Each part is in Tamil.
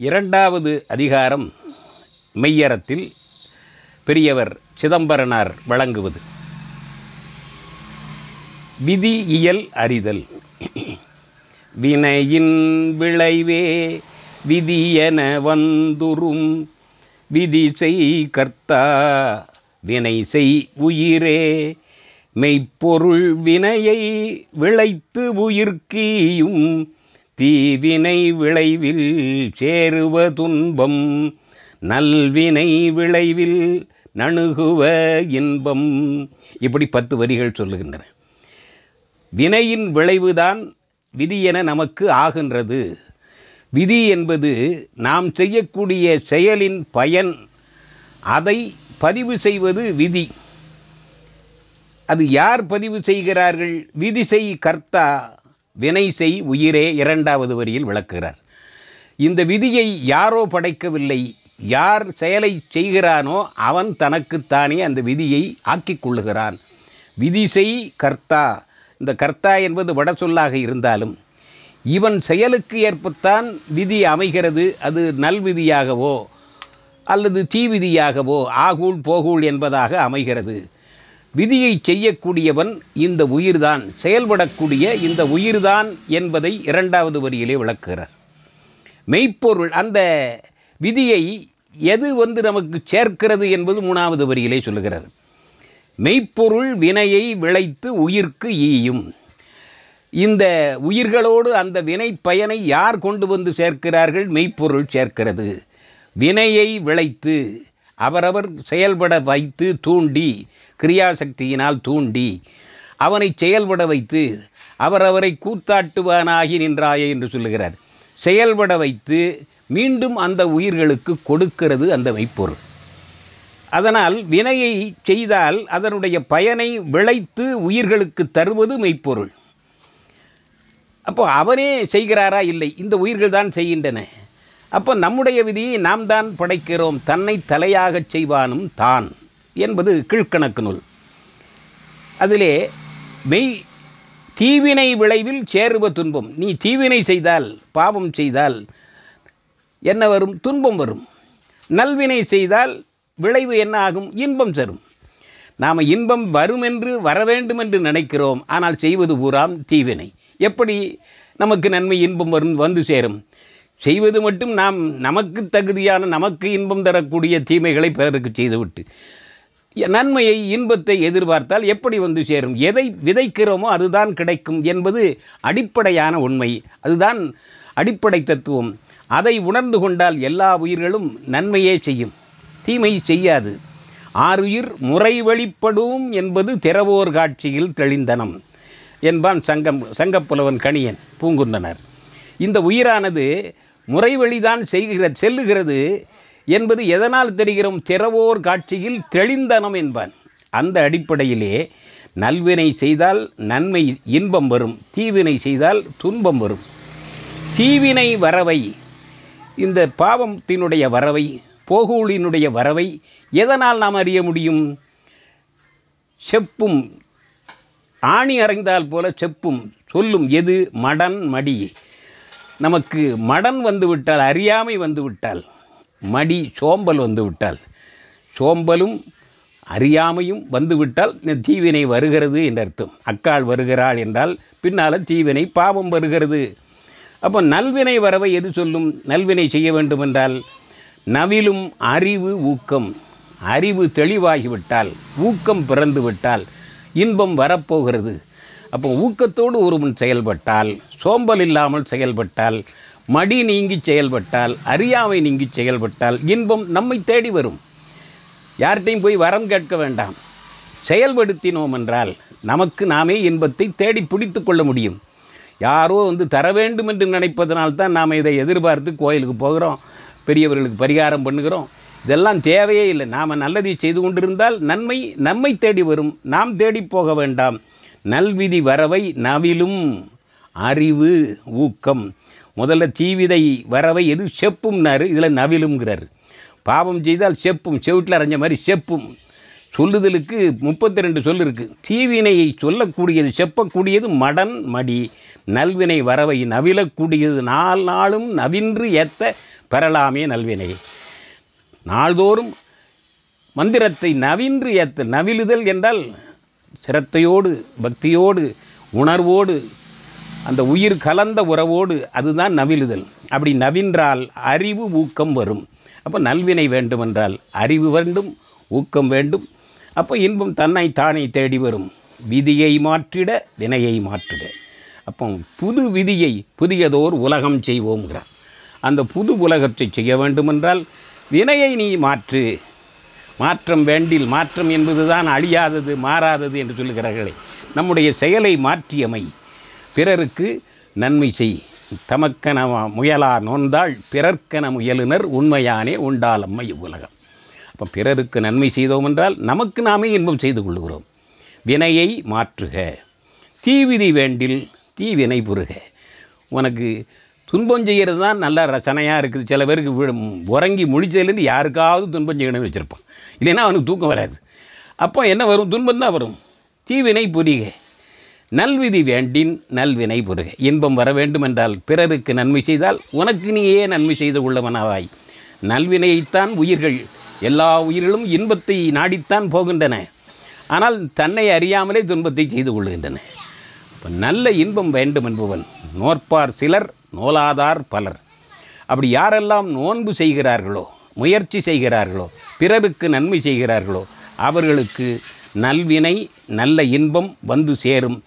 இரண்டாவது அதிகாரம் மெய்யறத்தில் பெரியவர் சிதம்பரனார் வழங்குவது. விதி இயல் அறிதல். வினையின் விளைவே விதியென வந்துரும். விதி செய் கர்த்தா வினை செய் உயிரே. மெய்ப்பொருள் வினையை விளைத்து உயிர்க்கியும். தீவினை விளைவில் சேருவ துன்பம் நல்வினை விளைவில் நணுகுவ இன்பம். இப்படி பத்து வரிகள் சொல்லுகின்றன. வினையின் விளைவுதான் விதி என நமக்கு ஆகின்றது. விதி என்பது நாம் செய்யக்கூடிய செயலின் பயன் அதை பதிவு செய்வது விதி. அது யார் பதிவு செய்கிறார்கள்? விதி செய் கர்த்தா வினை செய் உயிரே இரண்டாவது வரியில் விளக்குகிறார். இந்த விதியை யாரோ படைக்கவில்லை. யார் செயலை செய்கிறானோ அவன் தனக்குத்தானே அந்த விதியை ஆக்கிக் கொள்ளுகிறான். விதி செய் கர்த்தா. இந்த கர்த்தா என்பது வட சொல்லாக இருந்தாலும் இவன் செயலுக்கு ஏற்பத்தான் விதி அமைகிறது. அது நல்விதியாகவோ அல்லது தீவிதியாகவோ ஆகூல் போகூல் என்பதாக அமைகிறது. விதியை செய்யக்கூடியவன் இந்த உயிர்தான் செயல்படக்கூடிய இந்த உயிர்தான் என்பதை இரண்டாவது வரியிலே விளக்குகிறார். மெய்ப்பொருள் அந்த விதியை எது வந்து நமக்கு சேர்க்கிறது என்பது மூணாவது வரியிலே சொல்லுகிறார். மெய்ப்பொருள் வினையை விளைத்து உயிர்க்கு ஈயும். இந்த உயிர்களோடு அந்த வினை பயனை யார் கொண்டு வந்து சேர்க்கிறார்கள்? மெய்ப்பொருள் சேர்க்கிறது. வினையை விளைத்து அவரவர் செயல்பட வைத்து தூண்டி கிரியாசக்தியினால் தூண்டி அவனை செயல்பட வைத்து அவரவரை கூத்தாட்டுவானாகி நின்றாயே என்று சொல்லுகிறார். செயல்பட வைத்து மீண்டும் அந்த உயிர்களுக்கு கொடுக்கிறது அந்த மெய்ப்பொருள். அதனால் வினையை செய்தால் அதனுடைய பயனை விளைத்து உயிர்களுக்கு தருவது மெய்ப்பொருள். அப்போ அவனே செய்கிறாரா? இல்லை. இந்த உயிர்கள் தான் செய்கின்றன. அப்போ நம்முடைய விதியை நாம் தான் படைக்கிறோம். தன்னை தலையாகச் செய்வானும் தான் என்பது கீழ்கணக்கு நூல். அதிலே மெய் தீவினை விளைவில் சேருவ துன்பம். நீ தீவினை செய்தால் பாவம் செய்தால் என்ன வரும்? துன்பம் வரும். நல்வினை செய்தால் விளைவு என்ன ஆகும்? இன்பம் தரும். நாம் இன்பம் வரும் என்று வர வேண்டும் என்று நினைக்கிறோம். ஆனால் செய்வது பூராம் தீவினை. எப்படி நமக்கு நன்மை இன்பம் வரும் வந்து சேரும்? செய்வது மட்டும் நாம் நமக்கு தகுதியான நமக்கு இன்பம் தரக்கூடிய தீமைகளை பிறருக்கு செய்துவிட்டு நன்மையை இன்பத்தை எதிர்பார்த்தால் எப்படி வந்து சேரும்? எதை விதைக்கிறோமோ அதுதான் கிடைக்கும் என்பது அடிப்படையான உண்மை. அதுதான் அடிப்படை தத்துவம். அதை உணர்ந்து கொண்டால் எல்லா உயிர்களும் நன்மையே செய்யும். தீமை செய்யாது. ஆறுயிர் முறை வழிப்படும் என்பது திறவோர் காட்சியில் தெளிந்தனம் என்பான் சங்கம் சங்கப்புலவன் கணியன் பூங்குந்தனர் இந்த உயிரானது முறைவழிதான் செய்கிற செல்லுகிறது என்பது எதனால் தெரிகிறோம்? திறவோர் காட்சியில் தெளிந்தனம் என்பான். அந்த அடிப்படையிலே நல்வினை செய்தால் நன்மை இன்பம் வரும். தீவினை செய்தால் துன்பம் வரும். தீவினை வரவை இந்த பாவத்தினுடைய வரவை போகூலினுடைய வரவை எதனால் நாம் அறிய முடியும்? செப்பும் ஆணி அறைந்தால் போல செப்பும் சொல்லும் எது? மடன் மடி. நமக்கு மடன் வந்துவிட்டால் அறியாமை வந்துவிட்டால் மடி சோம்பல் வந்துவிட்டால் சோம்பலும் அறியாமையும் வந்துவிட்டால் இந்த தீவினை வருகிறது என்று அர்த்தம். அக்காள் வருகிறாள் என்றால் பின்னால் தீவினை பாவம் வருகிறது. அப்போ நல்வினை வரவை எது சொல்லும்? நல்வினை செய்ய வேண்டும் என்றால் நவிலும் அறிவு ஊக்கம். அறிவு தெளிவாகிவிட்டால் ஊக்கம் பிறந்து விட்டால் இன்பம் வரப்போகிறது. அப்போ ஊக்கத்தோடு ஒருவன் செயல்பட்டால் சோம்பல் இல்லாமல் செயல்பட்டால் மடி நீங்கி செயல்பட்டால் அறியாமை நீங்கி செயல்பட்டால் இன்பம் நம்மை தேடி வரும். யார்கிட்டையும் போய் வரம் கேட்க வேண்டாம். செயல்படுத்தினோம் என்றால் நமக்கு நாமே இன்பத்தை தேடி பிடித்து கொள்ள முடியும். யாரோ வந்து தர வேண்டும் என்று நினைப்பதனால்தான் நாம் இதை எதிர்பார்த்து கோயிலுக்கு போகிறோம் பெரியவர்களுக்கு பரிகாரம் பண்ணுகிறோம். இதெல்லாம் தேவையே இல்லை. நாம் நல்லதை செய்து கொண்டிருந்தால் நன்மை நம்மை தேடி வரும். நாம் தேடி போக வேண்டாம். நல்விதி வரவை நவிலும் அறிவு ஊக்கம். முதல்ல தீவிதை வரவை எது செப்பும்னாரு இதில் நவிலுங்கிறார் பாவம் செய்தால் செப்பும் செவிட்டில் அரைஞ்ச மாதிரி செப்பும். சொல்லுதலுக்கு முப்பத்தி ரெண்டு சொல் இருக்குது தீவினையை சொல்லக்கூடியது செப்பக்கூடியது மடன் மடி. நல்வினை வரவை நவிலக்கூடியது நாள் நாளும் நவின்று ஏத்த பெறலாமே நல்வினை. நாள்தோறும் மந்திரத்தை நவின்று ஏத்த நவிலுதல் என்றால் சிரத்தையோடு பக்தியோடு உணர்வோடு அந்த உயிர் கலந்த உறவோடு அதுதான் நவிழுதல். அப்படி நவின்றால் அறிவு ஊக்கம் வரும். அப்போ நல்வினை வேண்டுமென்றால் அறிவு வேண்டும் ஊக்கம் வேண்டும். அப்போ இன்பம் தன்னை தானே தேடி வரும். விதியை மாற்றிட வினையை மாற்றிட. அப்போ புது விதியை புதியதோர் உலகம் செய்வோம்ங்கிறார். அந்த புது உலகத்தை செய்ய வேண்டுமென்றால் வினையை நீ மாற்று. மாற்றம் வேண்டில் மாற்றம் என்பதுதான் அழியாதது மாறாதது என்று சொல்லுகிறார்களே. நம்முடைய செயலை மாற்றியமை. பிறருக்கு நன்மை செய். தமக்கென முயலா நோந்தாள் பிறர்க்கென முயலுனர் உண்மையானே உண்டாலம்மை இவ்வுலகம். அப்போ பிறருக்கு நன்மை செய்தோம் என்றால் நமக்கு நாமே இன்பம் செய்து கொள்கிறோம் வினையை மாற்றுக. தீவிதி வேண்டில் தீவினை புருக. உனக்கு துன்பம் செய்கிறது தான் நல்லா ரசனையாக இருக்குது. சில பேருக்கு உறங்கி முழிச்சதுலேருந்து யாருக்காவது துன்பம் செய்யணும்னு வச்சுருப்பான். இல்லைன்னா அவனுக்கு தூக்கம் வராது. அப்போ என்ன வரும்? துன்பம் தான் வரும். தீவினை புரிக. நல்விதி வேண்டின் நல்வினை புருக. இன்பம் வர வேண்டும் என்றால் பிறருக்கு நன்மை செய்தால் உனக்கு நீயே நன்மை செய்து கொள்ளவனாவாய். நல்வினையைத்தான் உயிர்கள் எல்லா உயிர்களும் இன்பத்தை நாடித்தான் போகின்றன. ஆனால் தன்னை அறியாமலே துன்பத்தை செய்து கொள்கின்றன நல்ல இன்பம் வேண்டும் என்பவன். நோற்பார் சிலர் நோலாதார் பலர். அப்படி யாரெல்லாம் நோன்பு செய்கிறார்களோ முயற்சி செய்கிறார்களோ பிறருக்கு நன்மை செய்கிறார்களோ அவர்களுக்கு நல்வினை நல்ல இன்பம் வந்து சேரும்.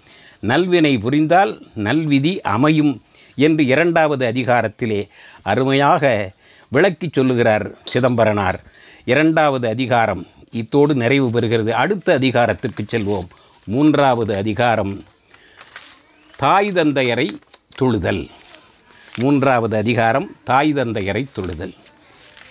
நல்வினை புரிந்தால் நல்விதி அமையும் என்று இரண்டாவது அதிகாரத்திலே அருமையாக விளக்கிச் சொல்லுகிறார் சிதம்பரனார். இரண்டாவது அதிகாரம் இத்தோடு நிறைவு பெறுகிறது. அடுத்த அதிகாரத்திற்கு செல்வோம். மூன்றாவது அதிகாரம் தாய் தந்தையரை தொழுதல். மூன்றாவது அதிகாரம் தாய் தந்தையரை தொழுதல்.